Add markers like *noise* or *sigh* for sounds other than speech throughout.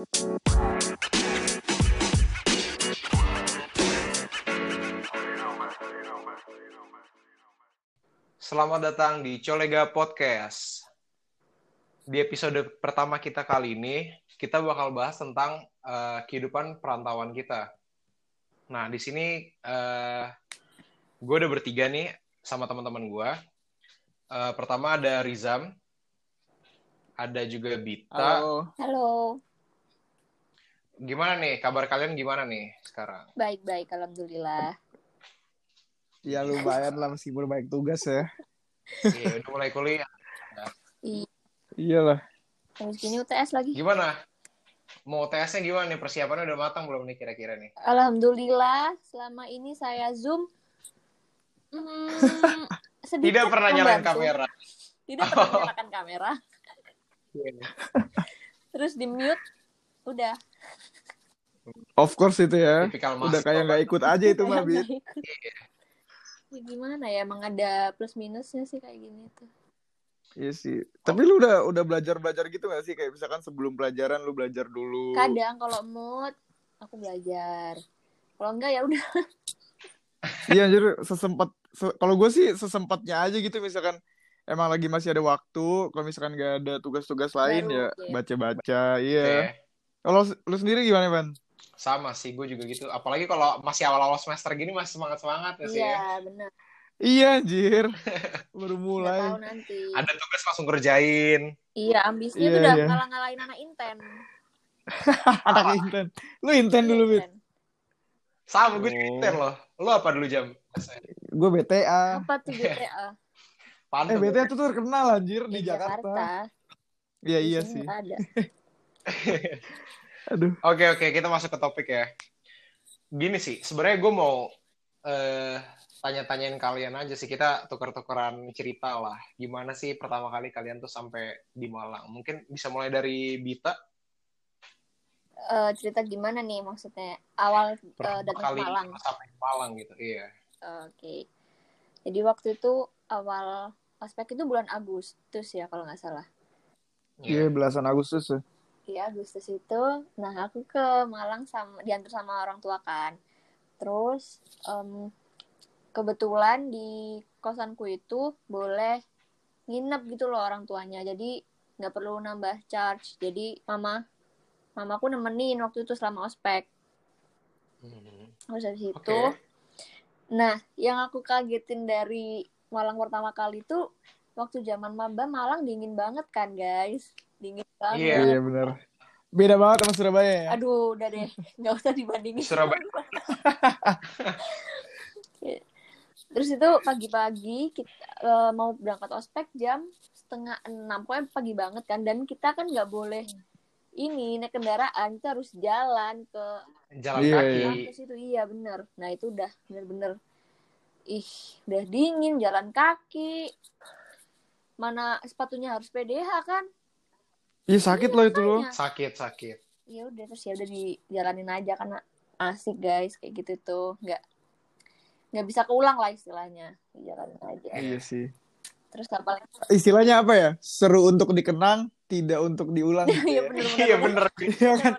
Selamat datang di Colega Podcast. Di episode pertama kita kali ini, kita bakal bahas tentang uh, kehidupan perantauan kita. Nah, di sini uh, gue udah bertiga nih sama teman-teman gue. Uh, pertama ada Rizam, ada juga Bita. Halo. Halo. Gimana nih kabar kalian gimana nih sekarang? Baik-baik, alhamdulillah. Ya lumayan lah meskipun banyak tugas ya. Iya, udah mulai kuliah. Iya. Iyalah. Habis gini UTS lagi. Gimana? Mau UTS-nya gimana nih? Persiapannya udah matang belum nih kira-kira nih? Alhamdulillah, selama ini saya Zoom. Hmm, *laughs* sedikit Tidak pernah nyalain membantu. kamera. Tidak pernah *laughs* Oh. nyalakan kamera. Iya. Terus di mute. Udah. Of course itu ya. Udah kayak nggak ikut aja itu mah, Bit. Ya, gimana ya, emang ada plus minusnya sih kayak gini tuh. Iya sih. Tapi lu udah udah belajar-belajar gitu gak sih? Kayak misalkan sebelum pelajaran lu belajar dulu. Kadang kalau mood aku belajar. Kalau enggak ya udah. Iya anjir sesempat se- kalau gue sih sesempatnya aja gitu misalkan emang lagi masih ada waktu, kalau misalkan gak ada tugas-tugas lain Baru, ya iya. baca-baca. Oke. Iya. Kalau lu sendiri gimana, Ban? Sama sih, gue juga gitu. Apalagi kalau masih awal-awal semester gini masih semangat-semangat ya sih ya. Iya, benar. Iya anjir. Baru mulai. tahu nanti. Ada tugas langsung kerjain. Iya, ambisnya Iya, tuh udah iya. ngalah-ngalahin anak inten. *laughs* Anak inten. Lu inten dulu, Bit. Inten. Sama, gue juga Oh. inten loh. Lu apa dulu jam? Gue BTA. Apa tuh BTA? Eh. BTA tuh terkenal anjir di Di Jakarta. Iya, iya sini sih. Ada. *laughs* Aduh. Oke, oke. Kita masuk ke topik ya. Gini sih, sebenarnya gue mau eh, tanya-tanyain kalian aja sih. Kita tuker-tukeran cerita lah. Gimana sih pertama kali kalian tuh sampai di Malang? Mungkin bisa mulai dari Bita. Eh, cerita gimana nih maksudnya? Awal Pertama datang kali ke Malang. sampai ke Malang gitu. Iya. Oke. Jadi waktu itu awal aspek itu bulan Agustus ya kalau nggak salah. Iya, belasan Agustus ya. Iya Agustus itu. Nah aku ke Malang sama diantar sama orang tua kan. Terus em, kebetulan di kosanku itu boleh nginep gitu loh orang tuanya. Jadi nggak perlu nambah charge. Jadi mama mamaku nemenin waktu itu selama ospek. Hmm. Terus habis itu, Oke. nah yang aku kagetin dari Malang pertama kali itu waktu zaman maba Malang dingin banget kan guys, banget. Iya. Iya, benar. Beda banget sama Surabaya ya. Aduh, udah deh, nggak usah dibandingin. Surabaya. *laughs* Terus itu pagi-pagi kita eh, mau berangkat ospek jam setengah enam, pokoknya pagi banget kan. Dan kita kan nggak boleh ini naik kendaraan, kita harus jalan ke Jalan Iya, kaki. iya. kampus itu. Iya bener. Nah itu udah bener-bener, ih udah dingin jalan kaki. Mana sepatunya harus PDH kan? Iya, sakit loh itu loh. Sakit, sakit. ya udah terus ya udah dijalanin aja karena asik guys kayak gitu tuh nggak nggak bisa keulang lah istilahnya dijalanin aja Iya sih. terus apa lagi Istilahnya apa ya? Seru untuk dikenang, tidak untuk diulang *laughs* gitu iya ya. bener Iya bener. Iya kan?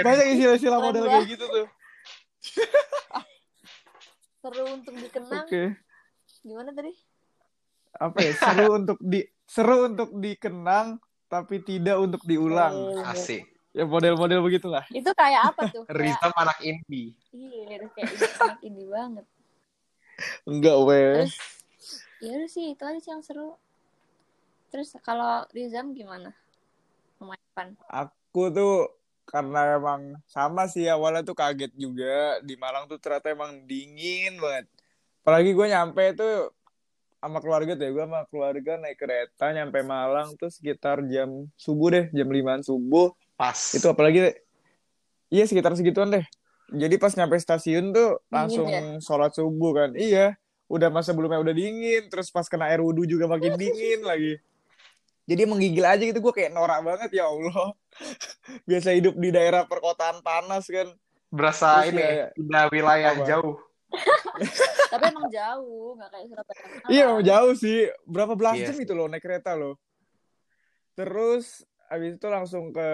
Banyak istilah-istilah model kayak gitu tuh. *laughs* seru untuk dikenang Oke. gimana tadi Apa ya? Seru *laughs* untuk di seru untuk dikenang tapi tidak untuk diulang. Oh. Asik. Ya model-model begitulah. itu kayak apa tuh *laughs* kayak, Rizam anak indie. iya kayak ini anak *laughs* ini banget Enggak, weh. ya udah sih itu aja sih yang seru terus kalau Rizam gimana memainkan Aku tuh karena emang sama sih awalnya tuh kaget juga di Malang tuh ternyata emang dingin banget. Apalagi gue nyampe tuh sama keluarga tuh ya, gue sama keluarga naik kereta nyampe Malang tuh sekitar jam subuh deh, jam 5 subuh. Pas. Itu apalagi iya sekitar segituan deh. Jadi pas nyampe stasiun tuh langsung ya? sholat subuh kan. Iya, udah masa sebelumnya udah dingin, terus pas kena air wudhu juga makin dingin lagi. Jadi menggigil aja gitu gue kayak norak banget ya Allah. *laughs* Biasa hidup di daerah perkotaan panas kan. Berasa Terus ini ya- pindah wilayah Apa? jauh. Tapi emang jauh nggak kayak Surabaya. Iya jauh sih. Berapa belas Iya jam itu loh naik kereta loh. Terus abis itu langsung ke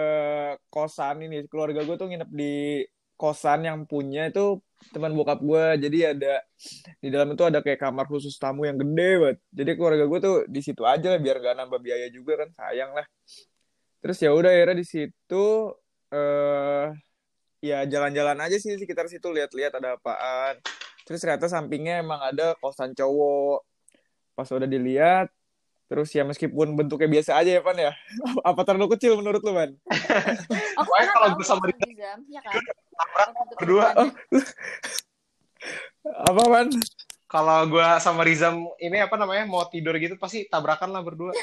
kosan ini. Keluarga gue tuh nginep di kosan yang punya itu teman bokap gue jadi ada di dalam itu ada kayak kamar khusus tamu yang gede banget. Jadi keluarga gue tuh di situ aja lah biar gak nambah biaya juga kan sayang lah. Terus ya udah akhirnya di situ eh ya jalan-jalan aja sih sekitar situ. Lihat-lihat ada apaan terus ternyata sampingnya emang ada kosan cowok pas udah dilihat terus ya meskipun bentuknya biasa aja ya pan ya *laughs* apa terlalu kecil menurut lu pan *laughs* Aku pernah kalau gue sama Rizam, ya kan? Berdua. ke depannya. *laughs* apa pan Kalau gue sama Rizam ini apa namanya mau tidur gitu pasti tabrakan lah berdua.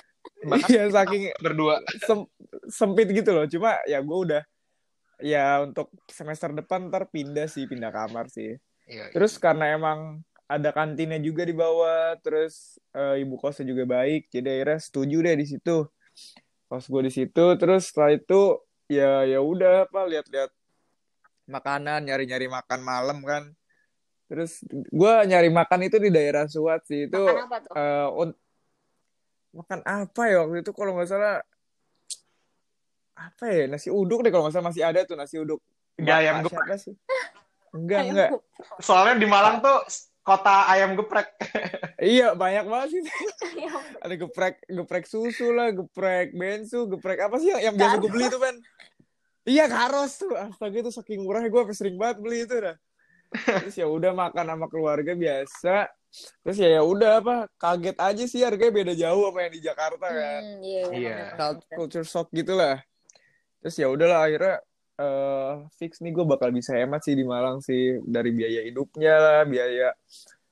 Bahkan iya saking berdua. sem- sempit gitu loh cuma ya gue udah ya untuk semester depan ntar pindah sih pindah kamar sih Iya, terus karena emang ada kantinnya juga di bawah terus eh, ibu kosnya juga baik jadi akhirnya setuju deh di situ. Kos gue di situ terus setelah itu ya ya udah apa lihat-lihat makanan nyari-nyari makan malam kan. Terus gue nyari makan itu di daerah Suat sih itu Makan apa tuh? eh, un- makan apa ya waktu itu kalau nggak salah? Apa ya nasi uduk deh kalau nggak salah masih ada tuh nasi uduk. Ayam geprek. siapa sih enggak Ayam enggak. geprek. Soalnya di Malang tuh kota ayam geprek. iya banyak banget sih. Ada geprek geprek susu lah geprek bensu geprek apa sih yang, yang biasa gue beli itu kan iya karos tuh. Astaga itu saking murahnya. Gue sering banget beli itu dah. Terus ya udah makan sama keluarga biasa. Terus ya ya udah apa kaget aja sih. Harganya beda jauh apa yang di Jakarta kan. Hmm, iya, bener, Cult- bener. culture shock gitu lah. Terus ya udahlah akhirnya eh fix nih gue bakal bisa hemat sih di Malang sih dari biaya hidupnya lah biaya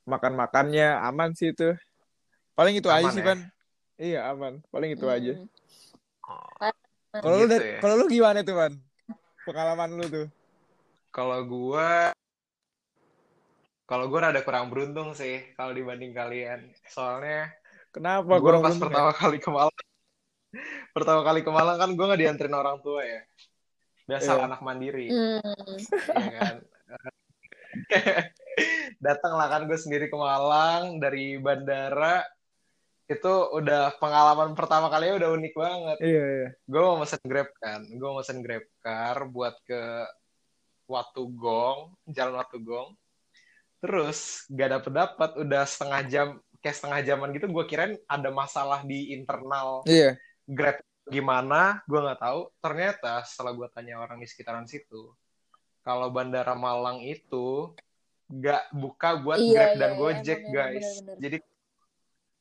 makan makannya aman sih itu paling itu aja Aman sih ya? pan iya aman paling itu aja Hmm. kalau lu Gitu dari- ya. kalau lu gimana tuh pan pengalaman lu tuh Kalau gua kalau gue rada kurang beruntung sih kalau dibanding kalian. Soalnya kenapa gue kurang pas beruntung ya? pertama kali ke Malang, *laughs* pertama kali ke Malang kan gue nggak dianterin orang tua ya. Biasa Iya. anak mandiri, Hmm. ya kan. *laughs* Datang lah kan gue sendiri ke Malang dari bandara. Itu udah pengalaman pertama kalinya udah unik banget. iya iya gue mau mesen grab kan gue mau mesen grab car buat ke Watugong jalan Watugong terus gak dapet dapat udah setengah jam kayak setengah jaman gitu gue kirain ada masalah di internal iya grab gimana gue nggak tahu ternyata setelah gue tanya orang di sekitaran situ kalau bandara Malang itu gak buka buat Iya, grab iya, dan iya, gojek emang, guys bener-bener. jadi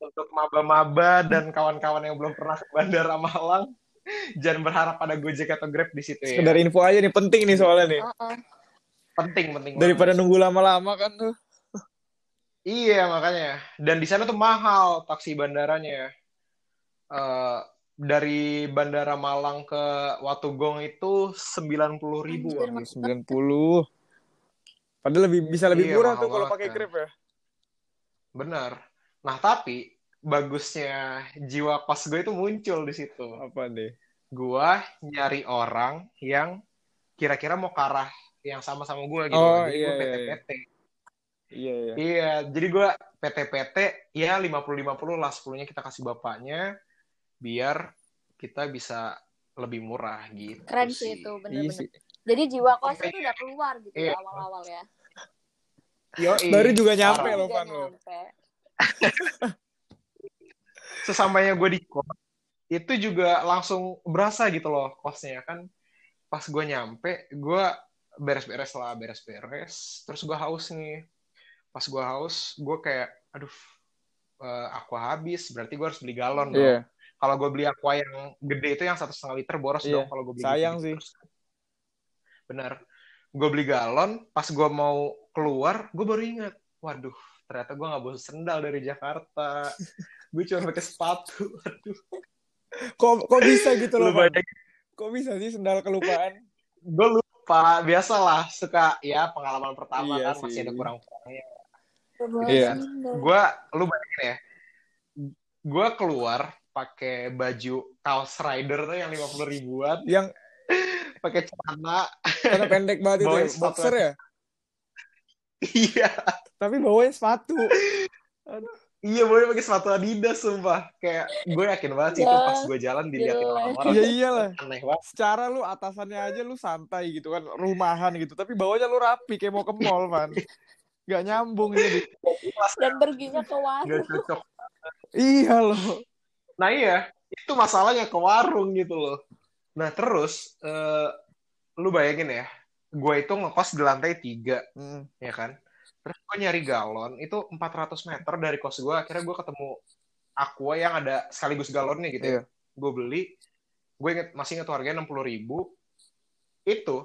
untuk maba-maba dan kawan-kawan yang belum pernah ke bandara Malang jangan berharap ada Gojek atau Grab di situ ya. sekedar info aja nih penting nih soalnya nih Uh-uh. Penting penting daripada banget. nunggu lama-lama kan tuh Iya makanya. Dan di sana tuh mahal taksi bandaranya. Eh dari bandara Malang ke Watugong itu sembilan puluh ribu. Bang. mahal. 90 padahal lebih bisa lebih Iya, murah tuh kalau pakai kan. Grab ya Benar. Nah tapi bagusnya jiwa kos gue itu muncul di situ. apa nih Gua nyari orang yang kira-kira mau ke arah yang sama-sama gue gitu. Oh, Jadi iya, gue iya, PT-PT. iya iya Iya, jadi gue PT-PT ya 50-50 lah 10-nya kita kasih bapaknya biar kita bisa lebih murah gitu Keren sih itu, Iya bener-bener. sih. Jadi jiwa kosnya tuh udah keluar gitu Iya. awal-awal ya. Yoi. Baru juga nyampe loh Juga Pan lo. nyampe. *laughs* Sesampainya gue di kos itu juga langsung berasa gitu loh kosnya kan. Pas gue nyampe, gue beres-beres lah, beres-beres. Terus gue haus nih. Pas gue haus, gue kayak, aduh, eh, aqua habis. Berarti gue harus beli galon dong. Kalau gue beli aqua yang gede itu yang satu setengah liter boros Iya, dong. Kalau gue beli sayang gitu sih. terus. Bener. Gue beli galon, pas gue mau keluar, gue baru ingat, waduh, ternyata gue nggak bawa sendal dari Jakarta. *laughs* gue cuma pakai sepatu. Aduh. Kok kok bisa gitu loh, Kok bisa sih sendal kelupaan? gue lupa. Biasalah, suka ya pengalaman pertama Iya kan masih sih. ada kurang-kurangnya. Iya. Gue, lu bayangin ya, gue keluar pakai baju kaos rider tuh yang 50 ribuan, Yang pakai celana, karena pendek banget itu Bawain ya, boxer ya. iya. Tapi bawanya sepatu. Iya boleh pakai sepatu Adidas sumpah. Kayak gue yakin banget sih itu Ya, pas gue jalan diliatin jelas. orang-orang. Iya iyalah. Aneh banget. Secara lu atasannya aja lu santai gitu kan, rumahan gitu. Tapi bawahnya lu rapi kayak mau ke mall, man. Gak nyambung jadi. Dan perginya ke Gak warung. cocok. Iya loh. Nah iya, itu masalahnya ke warung gitu loh. Nah terus, eh, lu bayangin ya, gue itu ngekos di lantai tiga, Hmm. ya kan? Terus gue nyari galon, itu 400 meter dari kos gue, akhirnya gue ketemu Aqua yang ada sekaligus galonnya gitu ya. Iya. Gue beli, gue inget, masih inget harganya 60 ribu, itu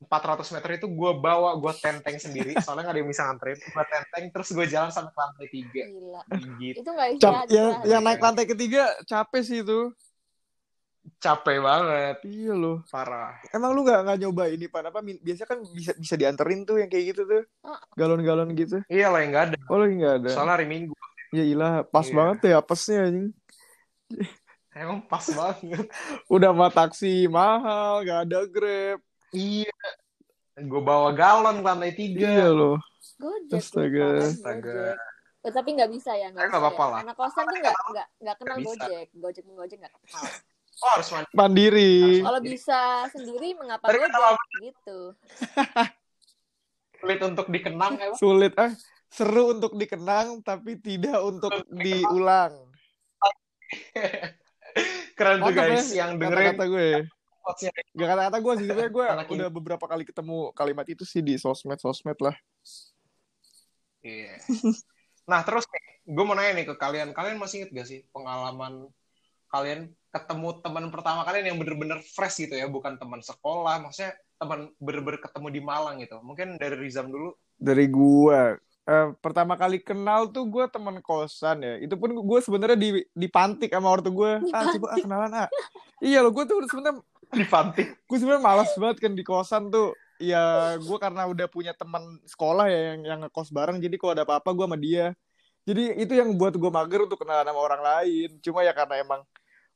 400 meter itu gue bawa, gue tenteng sendiri, soalnya gak ada yang bisa nganterin, gue tenteng, terus gue jalan sampai ke lantai tiga. Gila. Gitu. Itu nggak Cap, istirahat. yang, yang naik lantai ketiga capek sih itu. Capek banget, Iya loh. parah. Emang lu nggak nggak nyoba ini pan apa? Biasa kan bisa bisa dianterin tuh yang kayak gitu tuh. Ah. Galon-galon gitu. Iya lah yang gak ada, Oh lagi nggak ada. soalnya hari Minggu. Ya ilah, pas Iya. banget ya apesnya anjing. Emang pas banget. *laughs* Udah mah taksi mahal, gak ada Grab. Iya. Gue bawa galon ke lantai tiga. Iya loh. Gojek. Astaga. Astaga. Eh, tapi nggak bisa ya, nggak Eh, apa-apa ya. lah. Anak kosan tuh nggak nggak nggak kenal bisa. Gojek. Gojek Gojek nggak kenal. Oh harus mandi. Mandiri. Kalau bisa sendiri mengapa kenapa? Gojek gitu. Sulit untuk dikenang emang. Sulit ah. Seru untuk dikenang tapi tidak untuk diulang. *laughs* Keren tuh Mantap guys ya, yang dengerin Kata-kata gue. Gak kata-kata gue sih sebenarnya gue udah beberapa kali ketemu kalimat itu sih di sosmed-sosmed lah. Iya. Nah terus gue mau nanya nih ke kalian. Kalian masih inget gak sih pengalaman kalian ketemu teman pertama kalian yang bener-bener fresh gitu ya, bukan teman sekolah, maksudnya teman bener-bener ketemu di Malang gitu. Mungkin dari Rizam dulu. Dari gue. Eh, pertama kali kenal tuh gue teman kosan ya. Itu pun gue sebenarnya di dipantik sama ortu gue. Ah coba ah, kenalan ah. Iya loh gue tuh sebenarnya Di Panti. gue sebenarnya malas banget kan di kosan tuh. Ya gue karena udah punya teman sekolah ya yang yang ngekos bareng jadi kalau ada apa-apa gue sama dia. Jadi itu yang buat gue mager untuk kenalan sama orang lain. Cuma ya karena emang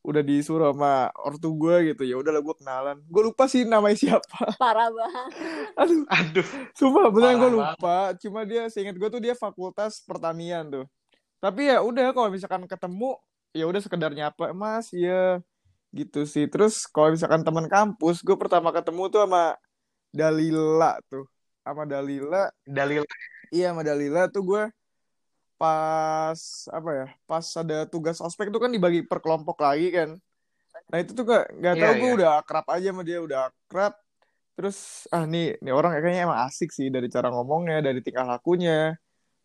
udah disuruh sama ortu gue gitu ya udahlah gue kenalan. Gue lupa sih namanya siapa. *laughs* Parah banget. aduh. Aduh. sumpah beneran gue lupa. cuma dia seingat gue tuh dia fakultas pertanian tuh. Tapi ya udah kalau misalkan ketemu ya udah sekedar nyapa mas ya gitu sih. Terus kalau misalkan teman kampus gue pertama ketemu tuh sama Dalila tuh. Sama Dalila. Dalil. iya sama Dalila tuh gue pas apa ya pas ada tugas ospek tuh kan dibagi per kelompok lagi kan. Nah itu tuh gak nggak Iya, tahu gue iya. udah akrab aja sama dia udah akrab. Terus ah nih nih orang kayaknya emang asik sih dari cara ngomongnya dari tingkah lakunya.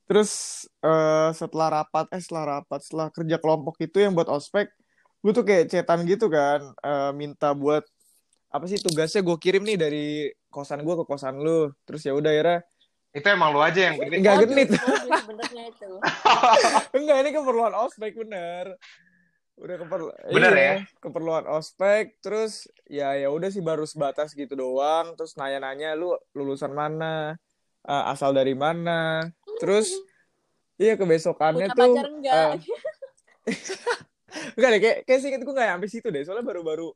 Terus eh, setelah rapat eh setelah rapat setelah kerja kelompok itu yang buat ospek gue tuh kayak cetan gitu kan eh, minta buat apa sih tugasnya gue kirim nih dari kosan gue ke kosan lu terus ya udah ya Itu emang lu aja yang gini. Nggak genit. modus sebenarnya itu. *laughs* Enggak, ini keperluan ospek bener. Udah keperlu Bener iya, ya? Keperluan ospek, terus ya ya udah sih baru sebatas gitu doang. Terus nanya-nanya lu lulusan mana, eh, asal dari mana. Terus iya kebesokannya Punya tuh pacar enggak? *laughs* enggak deh kayak kayak singkat gue nggak sampai situ deh. Soalnya baru-baru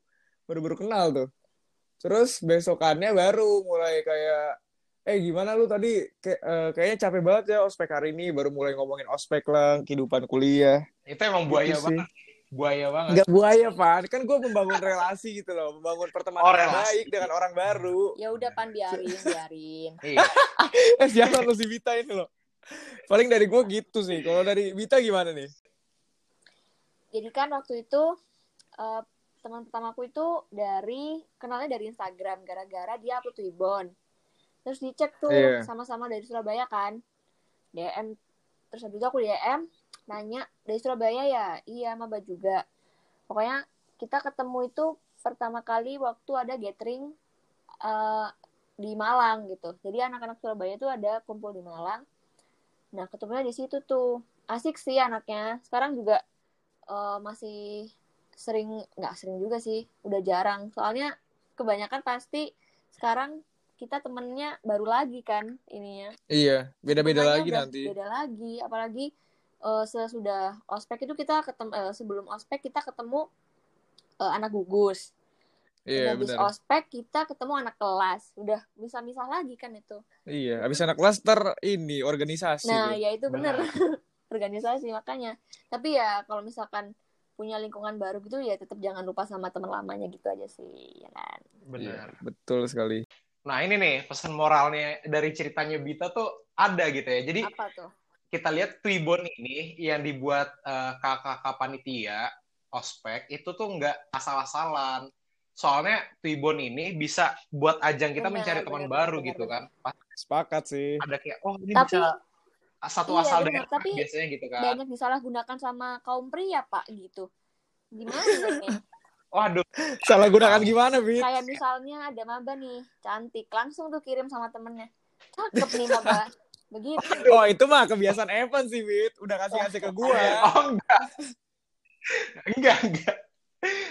baru-baru kenal tuh. Terus besokannya baru mulai kayak eh gimana lu tadi Kayak, eh, kayaknya capek banget ya ospek hari ini baru mulai ngomongin ospek lah kehidupan kuliah Itu emang buaya Gitu sih. banget. Buaya banget. Nggak buaya, Pan. Kan gue membangun relasi gitu loh. Membangun pertemanan Oh, relasi. baik dengan orang baru. Ya udah pan biarin, biarin. Iya. *laughs* Eh, jangan lu si Vita ini loh. Paling dari gue gitu sih. Kalau dari Vita gimana nih? Jadi kan waktu itu eh, teman pertamaku itu dari kenalnya dari Instagram gara-gara dia upload Twibbon. Terus dicek tuh Iya. sama-sama dari Surabaya kan. DM terus habis itu aku DM nanya dari Surabaya ya? Iya, Maba juga. Pokoknya kita ketemu itu pertama kali waktu ada gathering eh, di Malang gitu. Jadi anak-anak Surabaya itu ada kumpul di Malang. Nah, ketemunya di situ tuh. Asik sih anaknya. Sekarang juga eh, masih sering nggak sering juga sih udah jarang soalnya kebanyakan pasti sekarang kita temennya baru lagi kan ininya Iya, beda-beda Temennya lagi nanti. beda lagi apalagi eh, sesudah ospek itu kita ketemu eh, sebelum ospek kita ketemu eh, anak gugus Iya, habis benar. ospek kita ketemu anak kelas udah bisa misah lagi kan itu Iya, habis anak kelas ter ini organisasi nah tuh. ya itu bener Benar. *laughs* organisasi makanya tapi ya kalau misalkan punya lingkungan baru gitu ya tetap jangan lupa sama teman lamanya gitu aja sih ya kan Benar. Iya, betul sekali. Nah ini nih pesan moralnya dari ceritanya Bita tuh ada gitu ya. Jadi apa tuh kita lihat Twibon ini yang dibuat eh, kakak-kakak panitia ospek itu tuh nggak asal-asalan. Soalnya Twibon ini bisa buat ajang kita Benar, mencari teman baru benar, gitu benar. kan. Pas Sepakat sih. ada kayak oh ini Tapi- bisa satu Iya, asal benar. daerah Tapi biasanya gitu kan. banyak disalahgunakan sama kaum pria pak gitu gimana nih *laughs* Waduh, Salah gunakan gimana, Bit? kayak misalnya ada maba nih cantik langsung tuh kirim sama temennya cakep nih maba begitu Oh, itu mah kebiasaan Evan sih, Bit. Udah kasih-kasih ke gua. *laughs* oh enggak. enggak, enggak.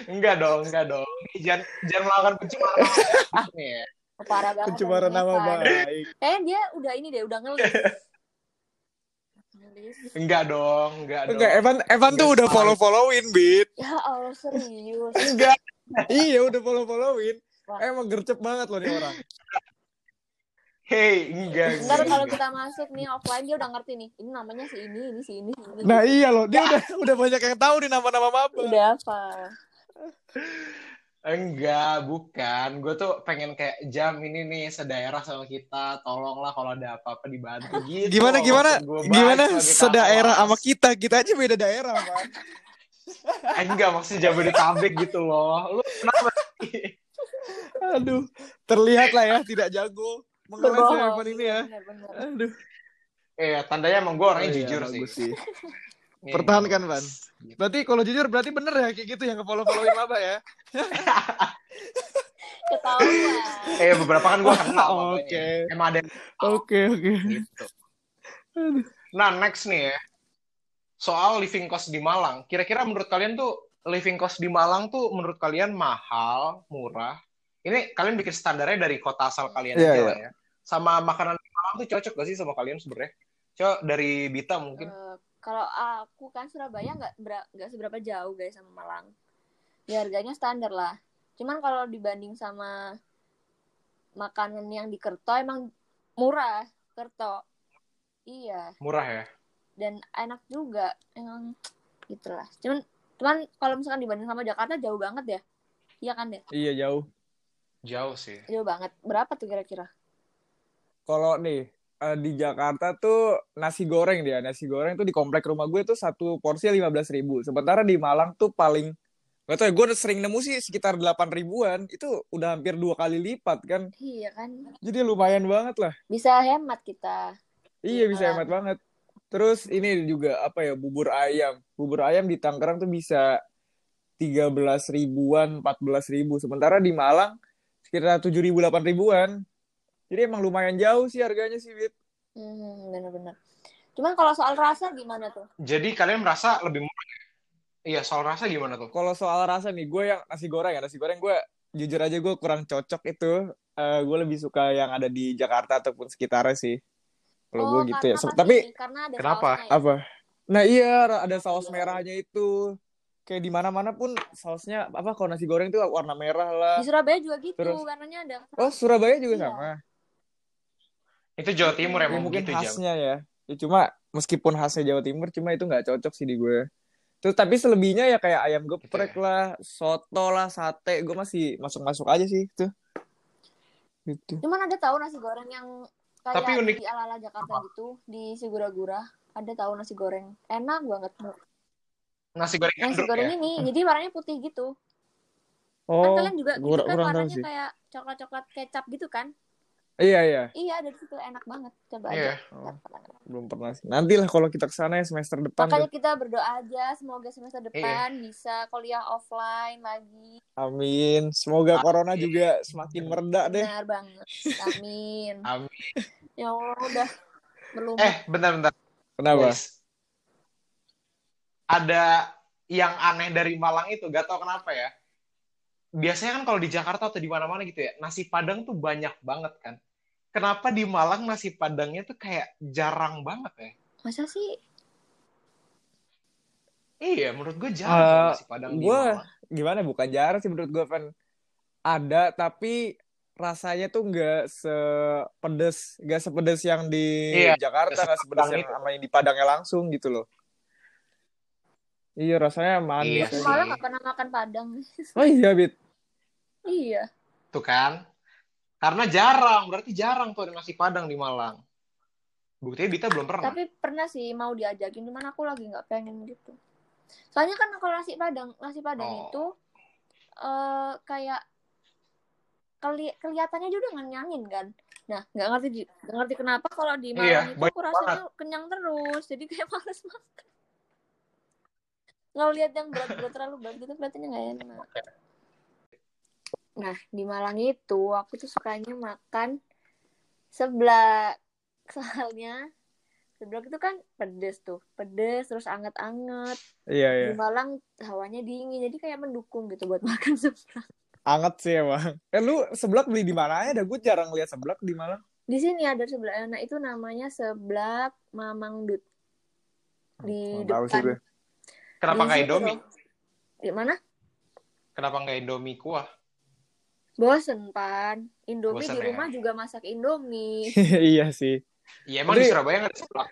Enggak dong, enggak dong. Jangan jangan melakukan pencemaran ya. Parah banget Pencemaran nama baik. kayaknya dia udah ini deh udah Ngelis. Enggak dong, enggak dong. Enggak, Evan Evan tuh udah follow-followin, Bit. ya Allah serius Enggak. iya, udah follow-followin. Wah. Emang gercep banget loh nih orang. Hey, enggak. ntar enggak, kalau kita masuk nih offline dia udah ngerti nih ini namanya si ini ini si ini si ini Nah, iya loh. Dia udah udah banyak yang tahu nih nama-nama maba. udah apa Enggak, bukan. Gue tuh pengen kayak jam ini nih sedaerah sama kita. Tolonglah kalau ada apa-apa dibantu *laughs* gitu. Gimana gimana? Gimana sedaerah sama kita? Kita aja beda daerah, Pak. *laughs* Eh, enggak, maksudnya Jabodetabek gitu loh. Lu kenapa? *laughs* Aduh, terlihat lah ya tidak jago. Evan ini ya. Bener-bener. Aduh. Eh, tandanya emang gue orangnya Oh iya, jujur sih. sih. Nih, Pertahankan, bagus. Ban. Berarti kalau jujur berarti bener ya kayak gitu yang nge-follow-followin maba ya. *laughs* ketahuan Eh, beberapa kan gue kenal *laughs* makanya. oke. Emang ada Oke, oke. gitu. Nah, next nih ya. Soal living cost di Malang. Kira-kira menurut kalian tuh living cost di Malang tuh menurut kalian mahal, murah? Ini kalian bikin standarnya dari kota asal kalian Iya, aja iya. lah ya. Sama makanan di Malang tuh cocok gak sih sama kalian sebenarnya? Coba dari Bita mungkin. Eh, kalau aku kan Surabaya nggak nggak seberapa jauh guys sama Malang. Ya harganya standar lah. Cuman kalau dibanding sama makanan yang di Kerto emang murah Kerto. Iya Murah ya? dan enak juga emang gitulah. Cuman cuman kalau misalkan dibanding sama Jakarta jauh banget ya. Iya kan ya? Iya, jauh. Jauh sih. Jauh banget. Berapa tuh kira-kira? Kalau nih eh, di Jakarta tuh nasi goreng dia, nasi goreng tuh di komplek rumah gue tuh satu porsi lima belas ribu. Sementara di Malang tuh paling Gak tau ya, gue udah sering nemu sih sekitar 8 ribuan. Itu udah hampir dua kali lipat kan. Iya kan. Jadi lumayan banget lah. Bisa hemat kita. Iya bisa hemat banget. Terus ini juga apa ya bubur ayam. Bubur ayam di Tangerang tuh bisa 13 ribuan, 14 ribu. Sementara di Malang sekitar 7 ribu, 8 ribuan. Jadi emang lumayan jauh sih harganya sih, Wit. Hmm, bener-bener. Cuman kalau soal rasa gimana tuh? Jadi kalian merasa lebih murah ya? Iya, soal rasa gimana tuh? Kalau soal rasa nih, gue yang nasi goreng ya, nasi goreng gue jujur aja gue kurang cocok itu. Eh, gue lebih suka yang ada di Jakarta ataupun sekitarnya sih. Kalau gue gitu ya. Oh, Tapi ini, karena ada Kenapa? ya. apa? Nah iya, ada saus merahnya itu. Kayak di mana-mana pun sausnya apa kalau nasi goreng itu warna merah lah. Di Surabaya juga gitu, Terus- warnanya ada. Oh, Surabaya juga Iya. sama. Itu Jawa Timur Ya, emang mungkin gitu, Jam. khasnya ya. ya. Cuma meskipun khasnya Jawa Timur, cuma itu nggak cocok sih di gue. Terus tapi selebihnya ya kayak ayam geprek Gitu lah, soto lah, sate, gue masih masuk-masuk aja sih itu. Gitu. Cuman ada tahu nasi goreng yang kayak Tapi unik. di ala-ala Jakarta gitu, di Sigura-gura. Ada tahu nasi goreng. Enak banget. Nasi goreng Nasi goreng ya? ini, jadi warnanya putih gitu. kan Oh, kalian juga gitu kan warnanya sih. kayak coklat-coklat kecap gitu kan? Iya iya, Iya, ada di situ enak banget. Coba Iya. aja. Oh. belum pernah sih. Nanti lah kalau kita ke sana ya semester depan. Makanya deh. kita berdoa aja semoga semester Iya. depan bisa kuliah offline lagi. Amin. Semoga corona juga semakin mereda deh. Benar banget. Amin. *laughs* Amin. ya Allah udah belum. Eh, bentar-bentar. Kenapa? Guys. Ada yang aneh dari Malang itu, gak tau kenapa ya. Biasanya kan kalau di Jakarta atau di mana-mana gitu ya, nasi Padang tuh banyak banget kan. Kenapa di Malang nasi Padangnya tuh kayak jarang banget ya? Masa sih? Iya, menurut gue jarang nasi Padang di gua- Malang. Gimana? Bukan jarang sih menurut gue, Van. Ada, tapi rasanya tuh nggak sepedes, nggak sepedes yang di Iya, Jakarta, nggak sepedes yang itu. sama yang di Padangnya langsung gitu loh. Iya, rasanya Iya manis. sih. aja. Malah nggak pernah makan padang. Oh iya, Bit. Iya. Tuh kan. Karena jarang, berarti jarang tuh ada nasi Padang di Malang. Buktinya Dita belum pernah. Tapi pernah sih mau diajakin, cuman aku lagi nggak pengen gitu. Soalnya kan kalau nasi padang, nasi padang Oh. itu eh kayak keli kelihatannya udah ngenyangin kan. Nah, nggak ngerti nggak ngerti kenapa kalau di Malang Iya, itu aku rasanya kenyang terus, jadi kayak *laughs* males makan. Ngeliat yang berat-berat terlalu berat gitu kelihatannya nggak enak. Nah, di Malang itu aku tuh sukanya makan seblak. *laughs* Soalnya seblak itu kan pedes tuh, pedes terus anget-anget. Iya, iya. Di Malang hawanya dingin, jadi kayak mendukung gitu buat *laughs* makan seblak. Anget sih emang. Eh, lu seblak beli di mana aja? Gue jarang lihat seblak di Malang. Di sini ada seblak enak itu namanya seblak Mamang Dut. Di Nggak tahu sih depan. gue. Kenapa Di nggak Indomie? Di mana? Kenapa nggak Indomie kuah? Bosen, Pan. Indomie Bosen di ya? rumah juga masak Indomie. *laughs* iya sih. Iya emang Tapi- di Surabaya nggak ada seblak.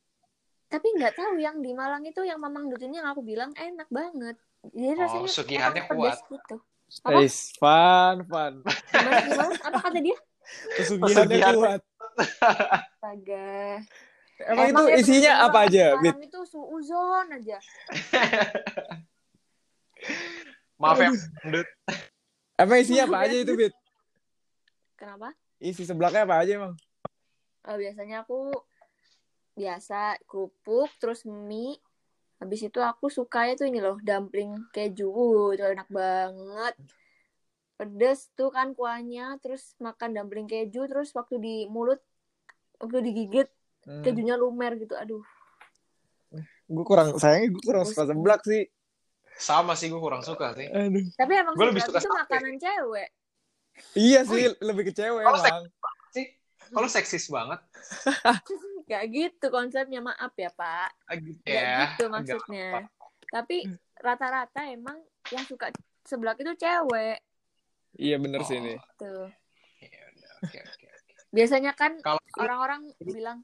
*laughs* Tapi nggak tahu yang di Malang itu yang Mamang ini yang aku bilang enak banget. Jadi Oh, rasanya sugihannya pedas kuat. gitu. Apa? Eh, fun, fun. Gimana, *laughs* gimana? Apa kata dia? Kesugihannya Pesugihan. kuat. Astaga. Emang itu ya, isinya apa aja, Bit? itu suuzon aja. Maaf ya, Dut. Emang isinya apa aja itu, Bit? Kenapa? Isi seblaknya apa aja emang? Eh, biasanya aku biasa kerupuk terus mie habis itu aku sukanya tuh ini loh dumpling keju itu enak banget pedes tuh kan kuahnya terus makan dumpling keju terus waktu di mulut waktu digigit Hmm. kejunya lumer gitu aduh Gue kurang, sayangnya gue kurang suka seblak sih. Sama sih gue kurang suka sih. Aduh. tapi emang Gua lebih suka itu sate. makanan cewek Iya Oh, sih, iya. lebih ke cewek Kalau emang. Sih, kalau seksis banget. *laughs* Gak gitu konsepnya maaf ya pak Ah, gitu Gak ya. gitu maksudnya apa. tapi rata-rata emang yang suka seblak itu cewek Iya bener sih Oh. ini. tuh Ya udah, Oke, oke, oke. biasanya kan Kalau orang-orang bilang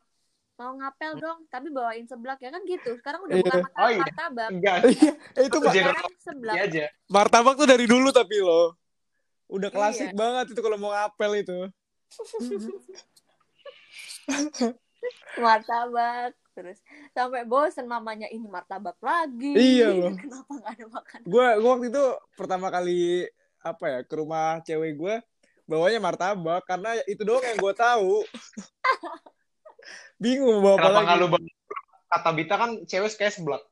mau ngapel dong tapi bawain seblak ya kan gitu sekarang udah Iya. bukan masalah Oh, iya. martabak enggak Iya, itu Itu Pak. general sekarang seblak aja. Martabak tuh dari dulu tapi lo. Udah Iya. klasik banget itu kalau mau ngapel itu. *laughs* martabak terus sampai bosen mamanya ini martabak lagi Iya *laughs* loh. kenapa nggak ada makan Gue gua waktu itu pertama kali apa ya ke rumah cewek gue bawanya martabak karena itu doang yang gue tahu. *laughs* Bingung mau bawa apa lagi. bawa- kata Bita kan cewek kayak seblak.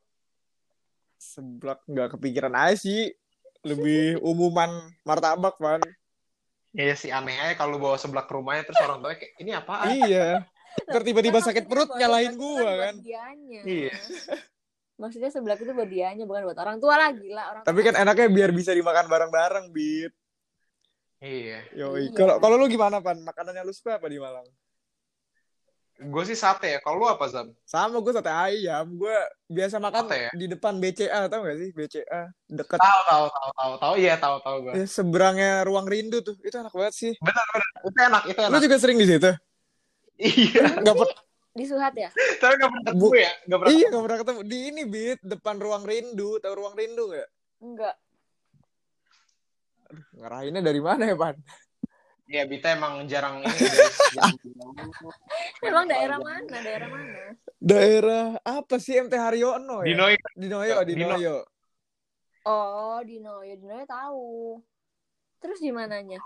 Seblak nggak kepikiran aja sih. Lebih umuman martabak, Van. Iya sih aneh aja kalau bawa seblak ke rumahnya terus orang tua kayak ini apaan? iya. Ntar tiba-tiba sakit perut nyalahin gua kan. dianya. Iya. *laughs* maksudnya seblak itu buat dianya bukan buat orang tua lagi lah orang Tapi kan enaknya biar bisa dimakan bareng-bareng, Bit. Iya. Yoi. Iya. Kalau kalau lu gimana, Pan? Makanannya lu suka apa di Malang? Gue sih sate ya. Kalau lu apa Zam? Sama gue sate ayam. Gue biasa makan Sate ya? di depan BCA, tau gak sih? BCA. Deket Tahu tahu tahu tahu tahu. Iya tahu tahu gue. ya, seberangnya ruang rindu tuh. Itu enak banget sih. Benar benar. Itu enak itu Lu enak. juga sering di situ? Iya. Gak per- di Suhat ya Tapi nggak pernah ketemu ya? Nggak pernah. iya, gak pernah ketemu. Di ini, Bit. Depan ruang rindu. Tahu ruang rindu gak? enggak Ngarahinnya dari mana ya, Pan? Iya Bita emang jarang ini. *laughs* emang daerah mana daerah mana Daerah apa sih MT Haryono ya? Di Noi. Di Noyo, di Di No- Noyo. oh di Noyo di Noyo tahu terus di mananya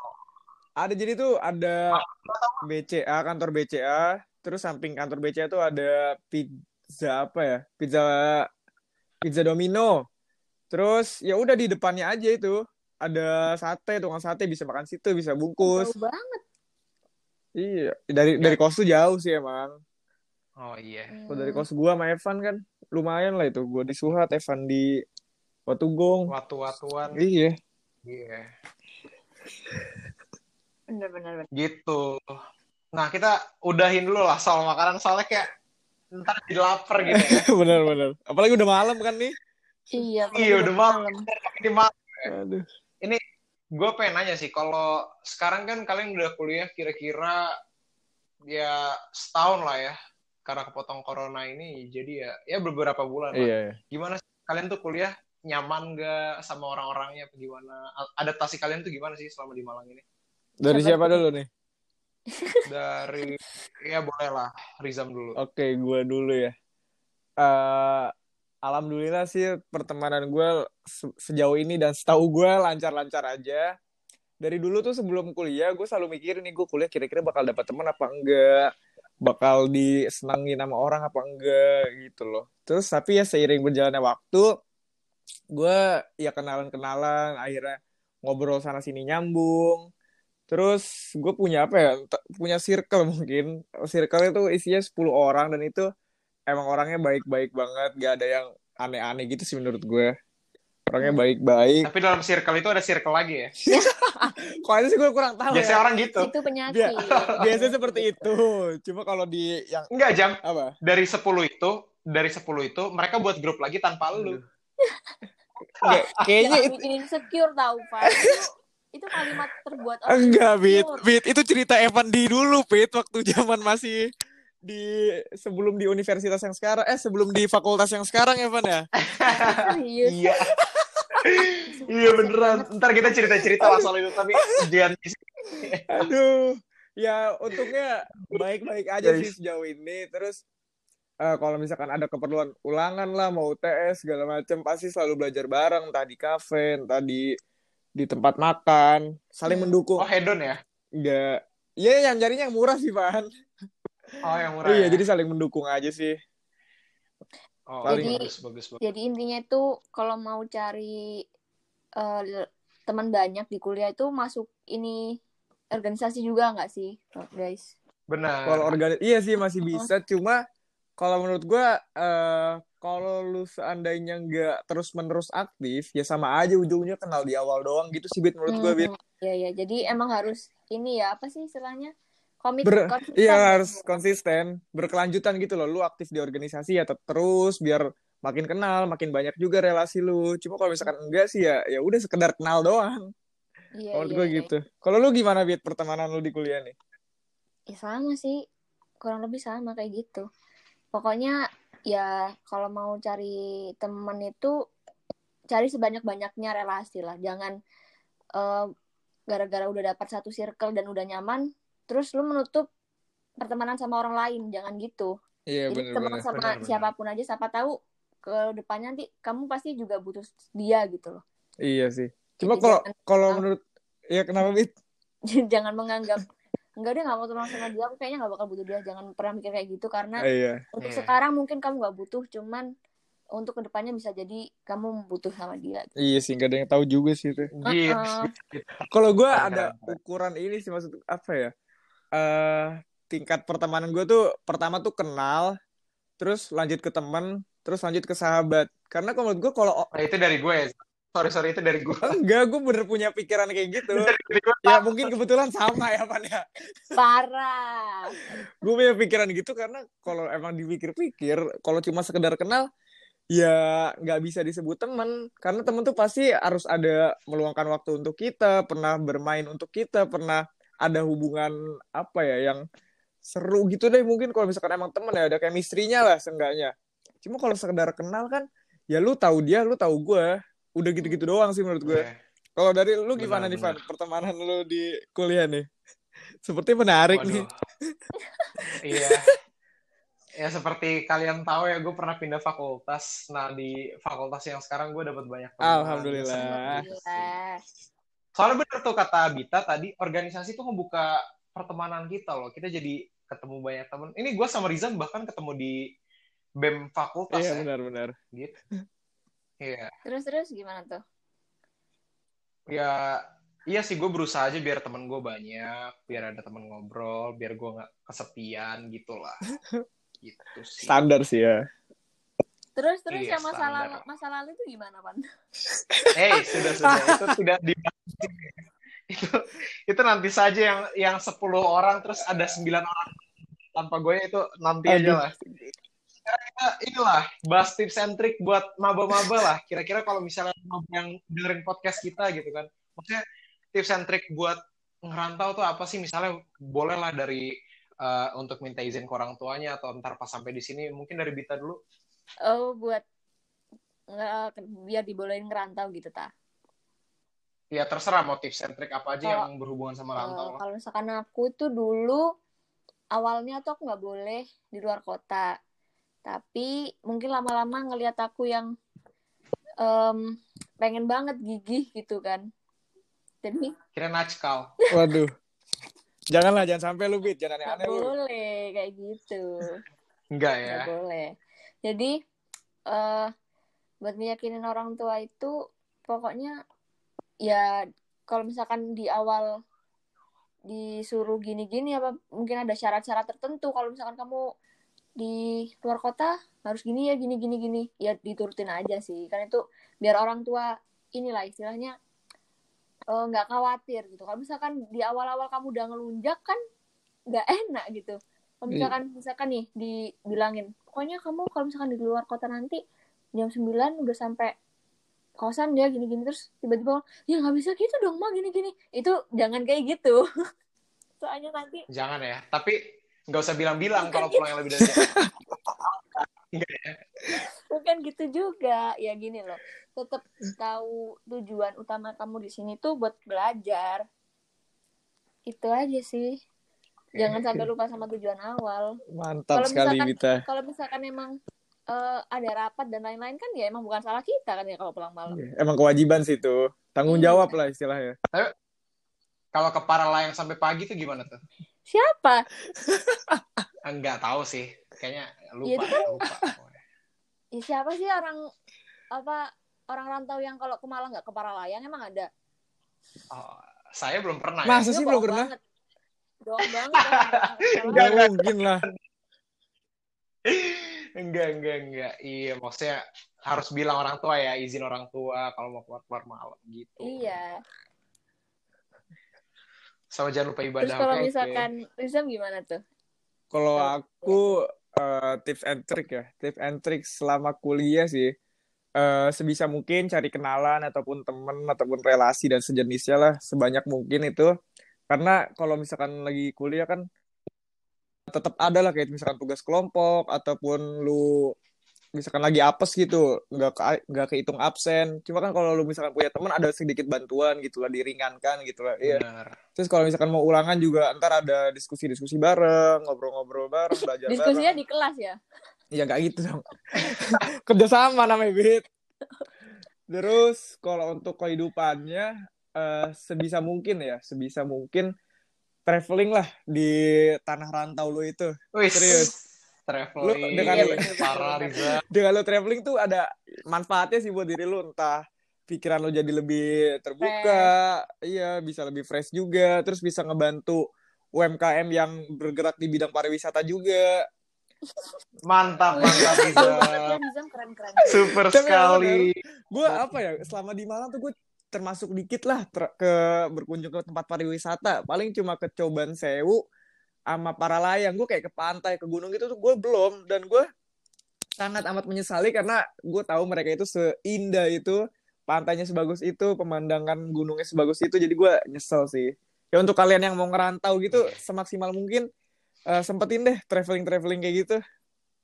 Ada jadi tuh ada BCA, kantor BCA, terus samping kantor BCA tuh ada pizza apa ya? Pizza pizza Domino. Terus ya udah di depannya aja itu ada sate, tukang sate bisa makan situ, bisa bungkus. jauh banget Iya, dari dari kos tuh jauh sih emang. Oh iya. Kalau dari kos gua sama Evan kan lumayan lah itu. Gua di Suhat, Evan di Watugong. Watu-watuan. Iya. Iya. bener bener bener Gitu. Nah kita udahin dulu lah soal makanan soalnya kayak ntar jadi lapar gitu ya. *laughs* benar benar. Apalagi udah malam kan nih. iya Iya, udah malam. Ini mah Aduh. Gue pengen nanya sih, kalau sekarang kan kalian udah kuliah kira-kira ya setahun lah ya, karena kepotong corona ini, jadi ya ya beberapa bulan lah. Iya. Gimana sih kalian tuh kuliah nyaman gak sama orang-orangnya? apa Gimana adaptasi kalian tuh gimana sih selama di Malang ini? Dari Siapa siapa dulu nih? *laughs* Dari ya boleh lah, Rizam dulu. Oke, gue dulu ya. Eh, alhamdulillah sih pertemanan gue se- sejauh ini dan setahu gue lancar-lancar aja. Dari dulu tuh sebelum kuliah gue selalu mikirin nih gue kuliah kira-kira bakal dapat teman apa enggak, bakal disenangin sama orang apa enggak gitu loh. Terus tapi ya seiring berjalannya waktu, gue ya kenalan-kenalan, akhirnya ngobrol sana sini nyambung. Terus gue punya apa ya? Punya circle mungkin. Circle itu isinya 10 orang dan itu emang orangnya baik-baik banget, gak ada yang aneh-aneh gitu sih menurut gue. Orangnya Hmm. baik-baik. Tapi dalam circle itu ada circle lagi ya. *laughs* Kok aja sih gue kurang tahu Biasanya ya. orang gitu. Itu penyakit. *laughs* Biasanya seperti itu. Cuma kalau di yang Enggak, Jam. apa? Dari 10 itu, dari 10 itu mereka buat grup lagi tanpa lu. *laughs* Nggak, kayaknya itu bikin insecure tau, Pak. Itu, itu kalimat terbuat orang enggak, Bit. insecure. Bit, itu cerita Evan di dulu, Bit, waktu zaman masih di sebelum di universitas yang sekarang eh sebelum di fakultas yang sekarang Evan ya Serius. Iya. *laughs* iya beneran. Ntar kita cerita-cerita masalah itu tapi jangan Aduh, ya untungnya baik-baik aja Guys. sih sejauh ini. Terus eh, kalau misalkan ada keperluan ulangan lah, mau UTS segala macam, pasti selalu belajar bareng, entah di kafe, entah di di tempat makan, saling Hmm. mendukung. Oh, hedon ya? Enggak, iya yang carinya yang murah sih, Pan. Oh, yang murah. Iya, ya? jadi saling mendukung aja sih. oh, paling- bagus, bagus, bagus. Jadi intinya itu kalau mau cari eh, teman banyak di kuliah itu masuk ini organisasi juga nggak sih, guys? Benar. Kalau organis, iya sih masih bisa. Cuma kalau menurut gua, eh, kalau lu seandainya nggak terus-menerus aktif, ya sama aja ujungnya kenal di awal doang gitu sih, Bit, menurut gua, Bit. Hmm, Iya, iya. Jadi emang harus ini ya, apa sih istilahnya? Komit, Ber- konsisten. Iya harus konsisten, berkelanjutan gitu loh. Lu aktif di organisasi ya terus biar makin kenal, makin banyak juga relasi lu. Cuma kalau misalkan enggak sih ya ya udah sekedar kenal doang. Iya, Menurut iya, gue iya. gitu. Kalau lu gimana Bit pertemanan lu di kuliah nih? Ya sama sih, kurang lebih sama kayak gitu. Pokoknya ya kalau mau cari temen itu cari sebanyak-banyaknya relasi lah. Jangan eh, gara-gara udah dapat satu circle dan udah nyaman, terus lu menutup pertemanan sama orang lain. Jangan gitu. Iya Jadi teman bener-bener. sama benar. siapa pun aja, siapa tahu ke depannya nanti kamu pasti juga butuh dia gitu loh. Iya sih. Cuma kalau jangan- kalau menurut ya kenapa Bit? *laughs* jangan menganggap enggak dia nggak mau teman sama dia, aku kayaknya nggak bakal butuh dia. Jangan pernah mikir kayak gitu karena Ah, iya. untuk Iya. sekarang mungkin kamu nggak butuh cuman untuk ke depannya bisa jadi kamu butuh sama dia Iya sih, gak ada yang tahu juga sih itu. Gitu. Uh-uh. Kalau gue ada ukuran ini sih maksud apa ya? Eh tingkat pertemanan gue tuh pertama tuh kenal, terus lanjut ke teman, terus lanjut ke sahabat. Karena kalau menurut gue kalau Nah, itu dari gue. Sorry, sorry, itu dari gue. enggak, gue bener punya pikiran kayak gitu. Ya mungkin kebetulan sama ya Pan ya. parah Gue punya pikiran gitu karena kalau emang dipikir-pikir, kalau cuma sekedar kenal, ya nggak bisa disebut teman. Karena teman tuh pasti harus ada meluangkan waktu untuk kita, pernah bermain untuk kita, pernah ada hubungan apa ya yang seru gitu deh mungkin kalau misalkan emang temen ya ada chemistry-nya lah seenggaknya. Cuma kalau sekedar kenal kan, ya lu tahu dia, lu tahu gue, udah gitu-gitu doang sih menurut gue. Iya. Kalau dari lu Benar, gimana nih Van pertemanan lu di kuliah nih? *laughs* Seperti menarik Waduh. nih. *laughs* Iya. Ya seperti kalian tahu ya, gue pernah pindah fakultas. Nah di fakultas yang sekarang gue dapat banyak teman. Alhamdulillah. Ya, sih. Alhamdulillah. Soalnya bener tuh kata Bita tadi, organisasi tuh ngebuka pertemanan kita loh. Kita jadi ketemu banyak teman. Ini gue sama Rizan bahkan ketemu di BEM fakultas Iya ya. benar-benar. Gitu. *laughs* Iya. terus terus gimana tuh Ya, iya sih gue berusaha aja biar temen gue banyak, biar ada temen ngobrol, biar gue nggak kesepian gitu lah. *laughs* Gitu sih. Standar sih ya. terus terus Iya, yang masa standar. lalu masa lalu itu gimana pan Eh, sudah sudah itu tidak dibahas. Itu itu nanti saja yang yang 10 orang terus ada 9 orang tanpa gue itu nanti aja Aduh. lah. Sekarang kita inilah bahas tips and trick buat maba-maba lah. Kira-kira kalau misalnya maba yang dengerin podcast kita gitu kan. Maksudnya tips and trick buat ngerantau tuh apa sih? Misalnya bolehlah dari uh, untuk minta izin ke orang tuanya atau ntar pas sampai di sini mungkin dari Bita dulu. Oh, buat nggak biar dibolehin ngerantau gitu ta? Ya terserah and trick apa aja Kalau- yang berhubungan sama rantau. Eh, kalau misalkan aku tuh dulu awalnya tuh aku nggak boleh di luar kota tapi mungkin lama-lama ngelihat aku yang em, pengen banget gigih gitu kan jadi Kira natskal. Waduh. Janganlah, jangan sampai lu, Bit. Jangan aneh-aneh lu. boleh kayak gitu Enggak ya. nggak boleh jadi eh buat meyakinin orang tua itu pokoknya ya kalau misalkan di awal disuruh gini-gini apa mungkin ada syarat-syarat tertentu. Kalau misalkan kamu di luar kota harus gini ya gini gini gini. Ya diturutin aja sih. Karena itu biar orang tua inilah istilahnya eh, nggak khawatir gitu. Kalau misalkan di awal-awal kamu udah ngelunjak kan nggak enak gitu. Kalau Iya. misalkan misalkan nih dibilangin pokoknya kamu kalau misalkan di luar kota nanti jam 9 udah sampai kosan ya gini-gini terus tiba-tiba ya nggak bisa gitu dong mah gini-gini. Itu jangan kayak gitu. *laughs* Soalnya nanti Jangan ya. Tapi nggak usah bilang-bilang kalau pulang yang lebih dari jam. *laughs* bukan gitu juga. Ya gini loh. Tetap tahu tujuan utama kamu di sini tuh buat belajar. Itu aja sih. Jangan sampai lupa sama tujuan awal. Mantap Kalau sekali, misalkan- Bita. kalau misalkan emang eh, ada rapat dan lain-lain kan ya emang bukan salah kita kan ya kalau pulang malam Emang kewajiban sih itu. Tanggung Iya. jawab lah istilahnya. Kalau ke Paralayang sampai pagi tuh gimana tuh? siapa *laughs* Enggak tahu sih. Kayaknya lupa. Iya, itu kan- lupa. ya, siapa sih orang apa orang rantau yang kalau ke Malang nggak ke Paralayang emang ada Oh, saya belum pernah ya. Masa sih Itu belum pernah? banget. Bohong banget *laughs* Enggak, mungkin lah. Enggak, enggak, enggak. Iya, maksudnya harus bilang orang tua ya, izin orang tua kalau mau keluar keluar malam gitu. iya Sama jangan lupa terus ibadah. kalau oke? misalkan Rizam gimana tuh Kalau aku eh, tips and trick ya, tips and trick selama kuliah sih. eh, sebisa mungkin cari kenalan ataupun temen ataupun relasi dan sejenisnya lah sebanyak mungkin itu. Karena kalau misalkan lagi kuliah kan tetap ada lah kayak misalkan tugas kelompok ataupun lu misalkan lagi apes gitu nggak ke, nggak kehitung absen cuma kan kalau lu misalkan punya teman ada sedikit bantuan gitu lah diringankan gitu lah iya Benar. Terus kalau misalkan mau ulangan juga ntar ada diskusi-diskusi bareng, ngobrol-ngobrol bareng, belajar diskusinya bareng. di kelas ya Ya nggak gitu dong. *laughs* Kerjasama namanya, Bit. Terus kalau untuk kehidupannya, eh, sebisa mungkin ya, sebisa mungkin traveling lah di tanah rantau lu itu. Wih, Serius. Traveling. Lu dengan- Iya, bener, Parah. Riza. Dengan lu traveling tuh ada manfaatnya sih buat diri lu, entah pikiran lu jadi lebih terbuka, iya bisa lebih fresh juga, terus bisa ngebantu UMKM yang bergerak di bidang pariwisata juga. Mantap, mantap, Riza. banget ya Rizam keren keren Super Tapi sekali. gue apa ya selama di Malang tuh gue termasuk dikit lah ter- ke berkunjung ke tempat pariwisata. Paling cuma ke Coban Sewu sama para layang. Gue kayak ke pantai ke gunung gitu tuh gue belum. Dan gue sangat amat menyesali karena gue tahu mereka itu seindah itu pantainya sebagus itu pemandangan gunungnya sebagus itu. Jadi gue nyesel sih. Ya untuk kalian yang mau ngerantau gitu semaksimal mungkin eh, sempetin deh traveling traveling kayak gitu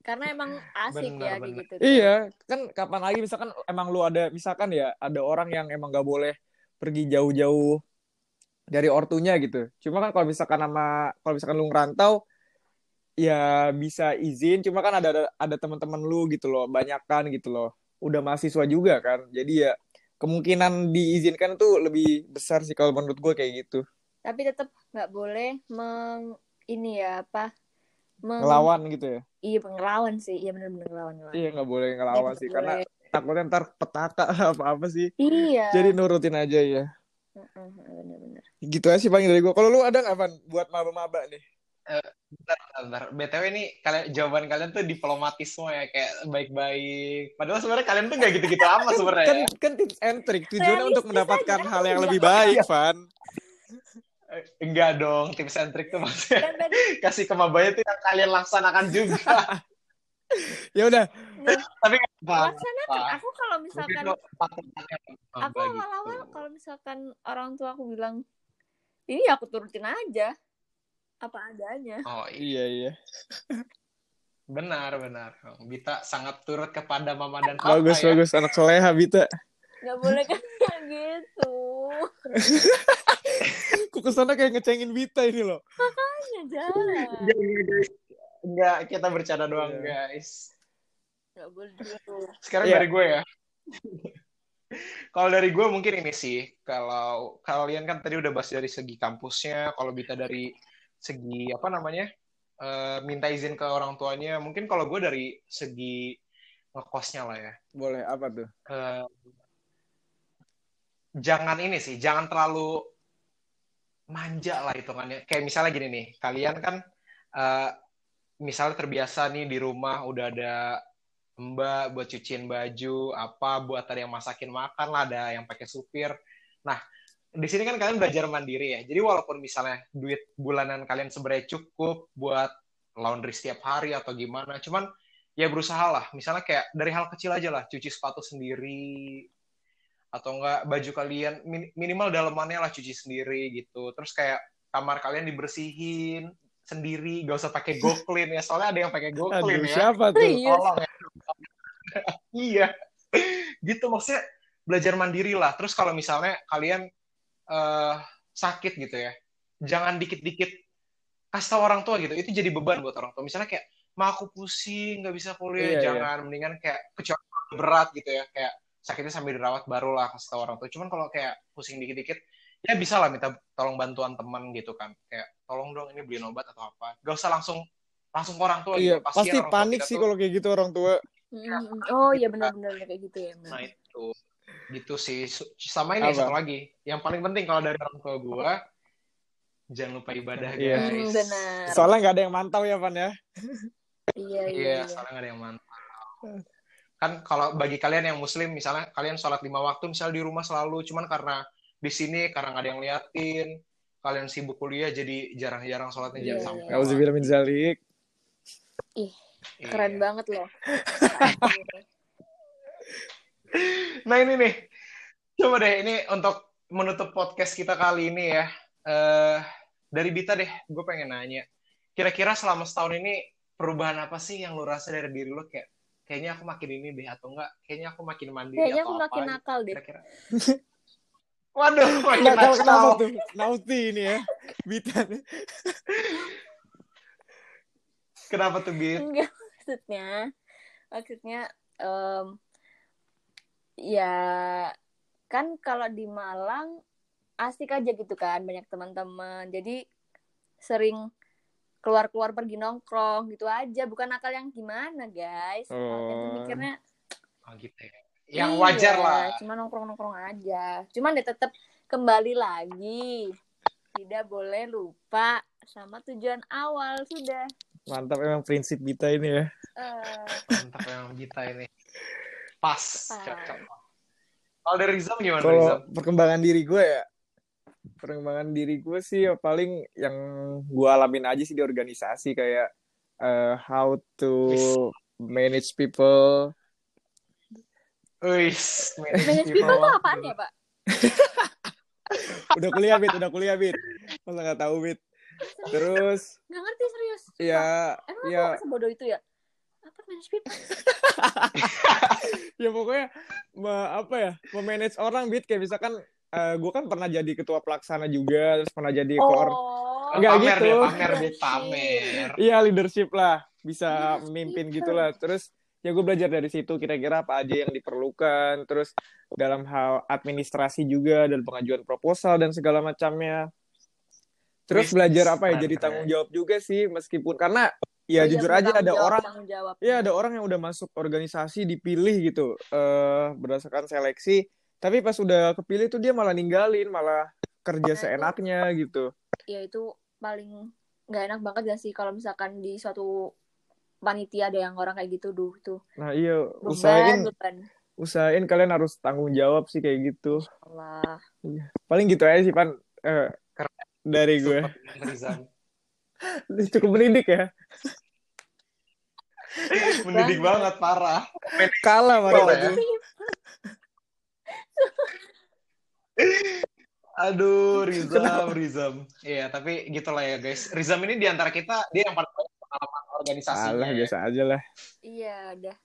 karena emang asik Bener, ya bener. gitu tuh. Iya, kan kapan lagi misalkan emang lu ada misalkan ya ada orang yang emang gak boleh pergi jauh-jauh dari ortunya gitu. Cuma kan kalau misalkan sama kalau misalkan lu ngerantau ya bisa izin, cuma kan ada ada, ada teman-teman lu gitu loh, banyakan gitu loh. Udah mahasiswa juga kan. Jadi ya kemungkinan diizinkan tuh lebih besar sih kalau menurut gue kayak gitu. tapi tetap nggak boleh meng ini ya apa meng- Ngelawan gitu ya. iya ngelawan sih iya benar-benar ngelawan ngelawan Iya nggak boleh ngelawan Nggak sih karena boleh. takutnya ntar petaka *laughs* apa-apa sih. iya Jadi nurutin aja ya. Heeh, benar-benar Gitu aja sih paling dari gue. Kalau lu ada nggak Van buat maba-maba nih? Bentar, bentar. BTW nih, kalian, jawaban kalian tuh diplomatis semua ya, kayak baik-baik. Padahal sebenarnya kalian tuh nggak gitu-gitu amat sebenarnya. Kan ya. kan tips and trick tujuannya untuk mendapatkan aja, hal yang lebih baik, Van. Enggak dong, tips and trick tuh maksudnya kan tadi *laughs* kasih ke mabanya tuh yang kalian laksanakan juga. *laughs* Ya udah, aduh Tapi nggak apa. laksanakan aku kalau misalkan aku apa awal-awal gitu. kalau misalkan orang tua aku bilang ini ya aku turutin aja apa adanya Oh iya, Iya iya. benar benar. Bita sangat turut kepada mama dan papa Bagus ya. bagus anak soleha Bita. Nggak boleh kayak gitu *laughs* Kok ke sana kayak ngecengin Bita ini loh. hanya jangan Enggak, kita bercanda doang Iya. guys. nggak boleh gitu Sekarang Iya. dari gue ya. *laughs* kalau dari gue mungkin ini sih, kalau kalian kan tadi udah bahas dari segi kampusnya, kalau Bita dari segi apa namanya, eh, minta izin ke orang tuanya, mungkin kalau gue dari segi ngekosnya lah ya. Boleh apa tuh? Eh, jangan ini sih, jangan terlalu manja lah hitungannya. Kayak misalnya gini nih, kalian kan eh, misalnya terbiasa nih di rumah udah ada mbak buat cuciin baju, apa buat ada yang masakin makan lah, ada yang pakai supir. Nah, di sini kan kalian belajar mandiri ya. Jadi walaupun misalnya duit bulanan kalian sebenarnya cukup buat laundry setiap hari atau gimana, cuman ya berusaha lah. Misalnya kayak dari hal kecil aja lah, cuci sepatu sendiri, atau enggak baju kalian min- minimal dalamannya lah cuci sendiri gitu. Terus kayak kamar kalian dibersihin sendiri, gak usah pakai go clean ya. Soalnya ada yang pakai go clean Aduh, ya. siapa tuh? Tolong ya. *laughs* iya. Gitu maksudnya belajar mandiri lah. Terus kalau misalnya kalian eh, sakit gitu ya, jangan dikit-dikit kasih tahu orang tua gitu. Itu jadi beban buat orang tua. Misalnya kayak, ma aku pusing, nggak bisa kuliah, Iya, iya. jangan. Mendingan kayak kecuali berat gitu ya, kayak sakitnya sambil dirawat barulah kasih tahu orang tua. Cuman kalau kayak pusing dikit-dikit, ya bisa lah minta tolong bantuan teman gitu kan. Kayak tolong dong ini beliin obat atau apa. Gak usah langsung langsung ke orang tua Iya, gitu. Pasti panik sih kalau kayak gitu orang tua. Mm, oh iya benar-benar kayak gitu ya Nah itu, gitu sih. Sama ini Apa? satu lagi, yang paling penting kalau dari orang tua gua, jangan lupa ibadah Iya. guys. Hmm, benar Soalnya nggak ada yang mantau ya, Van ya. iya iya, Iya, iya. soalnya nggak ada yang mantap. Kan kalau bagi kalian yang muslim, misalnya kalian sholat lima waktu, misal di rumah selalu, cuman karena di sini karena nggak ada yang liatin, kalian sibuk kuliah jadi jarang-jarang sholatnya Iya, jangan iya. sampai. Auzubillah min zalik. Iya. keren banget loh *laughs* Nah ini nih, coba deh ini untuk menutup podcast kita kali ini ya. Eh dari Bita deh, gue pengen nanya. Kira-kira selama setahun ini perubahan apa sih yang lu rasa dari diri lu kayak kayaknya aku makin ini deh atau enggak? Kayaknya aku makin mandiri kayaknya atau aku apa? makin gitu, nakal deh Kira-kira. *laughs* Waduh, makin Nakal nakal. kenapa tuh? Nauti ini ya. Bita nih. Kenapa tuh Bit? enggak maksudnya maksudnya em, ya kan kalau di Malang asik aja gitu kan banyak teman-teman jadi sering keluar-keluar pergi nongkrong gitu aja bukan nakal yang gimana guys itu Oh. mikirnya Oh, gitu ya. Yang iya, wajar lah. cuma nongkrong-nongkrong aja cuman dia tetap kembali lagi tidak boleh lupa sama tujuan awal sudah Mantap emang prinsip Bita ini ya. Eh, Mantap yang Bita ini. Pas. Pas. Cocok. Kalau dari Rizam gimana Kalau Rizam? perkembangan diri gue ya, perkembangan diri gue sih ya paling yang gue alamin aja sih di organisasi kayak eh, how to manage people. Wis, manage people tuh apaan ya pak *laughs* Udah kuliah bit, udah kuliah bit. Masa nggak tahu bit. Terus nggak ngerti serius ya Emang ya aku sebodoh itu ya? Apa manage people? *laughs* ya pokoknya me- apa ya memanage orang bit kayak misalkan eh, gue kan pernah jadi ketua pelaksana juga terus pernah jadi koor Oh, Enggak pamer gitu. pamer Leadership. pamer. Iya leadership lah, bisa memimpin gitulah. Terus ya gue belajar dari situ kira-kira apa aja yang diperlukan. Terus dalam hal administrasi juga dan pengajuan proposal dan segala macamnya. Terus belajar apa ya jadi tanggung jawab juga sih meskipun karena ya Iya, jujur aja ada jawab, orang ya ada orang yang udah masuk organisasi dipilih gitu eh berdasarkan seleksi tapi pas udah kepilih tuh dia malah ninggalin malah kerja Nah, itu- seenaknya gitu. Ya itu paling nggak enak banget gak sih kalau misalkan di suatu panitia ada yang orang kayak gitu duh tuh Nah iya beban usahain beban usahain kalian harus tanggung jawab sih kayak gitu. Allah Paling gitu aja sih Pan Eh, dari gue. Cukup mendidik *laughs* ya. Mendidik banget, parah. Kalah sama Betul kita ya. tuh. Aduh, Rizam, Rizam. Iya, tapi gitulah ya guys. Rizam ini di antara kita, dia yang paling banyak pengalaman organisasinya. Alah, ya. biasa aja lah. Iya, udah.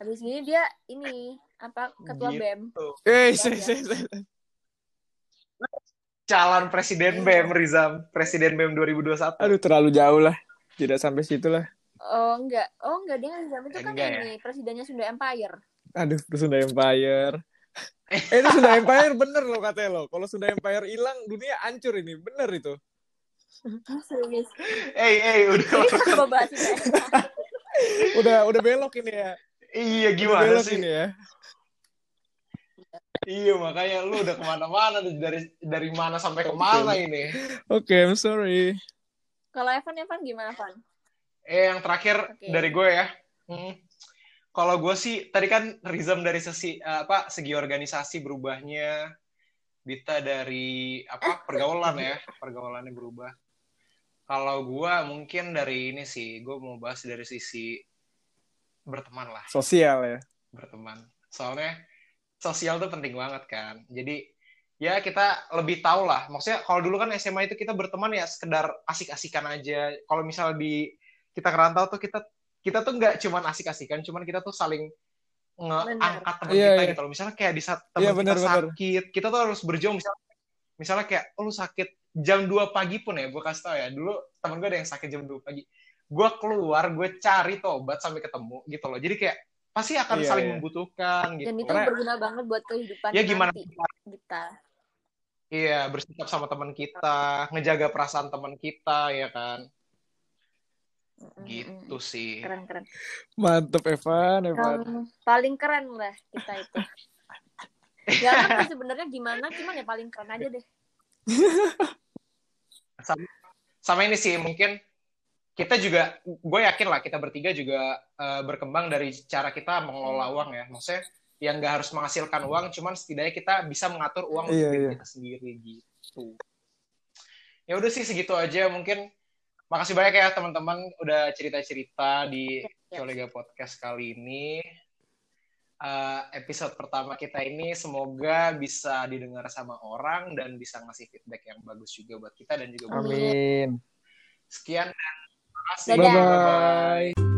Habis ini dia ini apa ketua Gitu. BEM. Eh, se, iya. se, se. Calon Presiden Iya. BEM, Rizam. Presiden BEM 2021. Aduh, terlalu jauh lah. Tidak sampai situ lah. Oh enggak, oh enggak dia Nizam itu kan Enggak ya? ini presidennya Sunda Empire. Aduh, Sunda Empire. Eh, *laughs* itu Sunda Empire bener loh katanya lo. Kalau Sunda Empire hilang, dunia hancur ini. Bener itu. Serius. Eh, eh, udah. Bahas? *laughs* Udah udah belok ini ya. iya, Udah gimana belok sih? ini ya. Iya, makanya lu udah ke mana-mana dari dari mana sampai ke mana ini. Oke, I'm sorry. Kalau Evan Evan gimana Evan? Eh, yang terakhir Oke. dari gue ya. Hmm. Kalau gue sih, tadi kan Rizam dari sesi eh, apa segi organisasi berubahnya, Bita dari apa pergaulan ya, pergaulannya berubah. Kalau gue mungkin dari ini sih, gue mau bahas dari sisi berteman lah, Sosial ya. berteman. Soalnya sosial tuh penting banget kan. Jadi ya kita lebih tahu lah. Maksudnya kalau dulu kan SMA itu kita berteman ya sekedar asik-asikan aja. Kalau misal di kita kerantau tuh kita kita tuh nggak cuman asik-asikan, cuman kita tuh saling ngeangkat teman Iya, kita iya. gitu loh. Misalnya kayak di saat teman Iya, kita benar. sakit, kita tuh harus berjuang misalnya misalnya kayak oh, lu sakit jam 2 pagi pun ya, gue kasih tau ya. Dulu temen gue ada yang sakit jam 2 pagi. Gue keluar, gue cari tuh obat sampai ketemu gitu loh. Jadi kayak pasti akan Iya, saling iya. membutuhkan gitu. Dan itu Karena- berguna banget buat kehidupan ya gimana nanti kita kita. iya bersikap sama teman kita, ngejaga perasaan teman kita ya kan. Gitu sih. Keren keren. Mantep Evan, Evan. Yang paling keren lah kita itu. *laughs* Gak ngerti sebenarnya gimana, cuman ya paling keren aja deh. *laughs* sama, sama ini sih mungkin kita juga gue yakin lah kita bertiga juga eh, berkembang dari cara kita mengelola uang ya maksudnya yang nggak harus menghasilkan uang cuman setidaknya kita bisa mengatur uang untuk Iya, diri iya. kita sendiri gitu ya udah sih segitu aja mungkin makasih banyak ya teman-teman udah cerita-cerita di Ya. Colega Podcast kali ini Eh, episode pertama kita ini semoga bisa didengar sama orang dan bisa ngasih feedback yang bagus juga buat kita dan juga buat Amin. Sekian dan terima kasih. Dadah. Bye bye.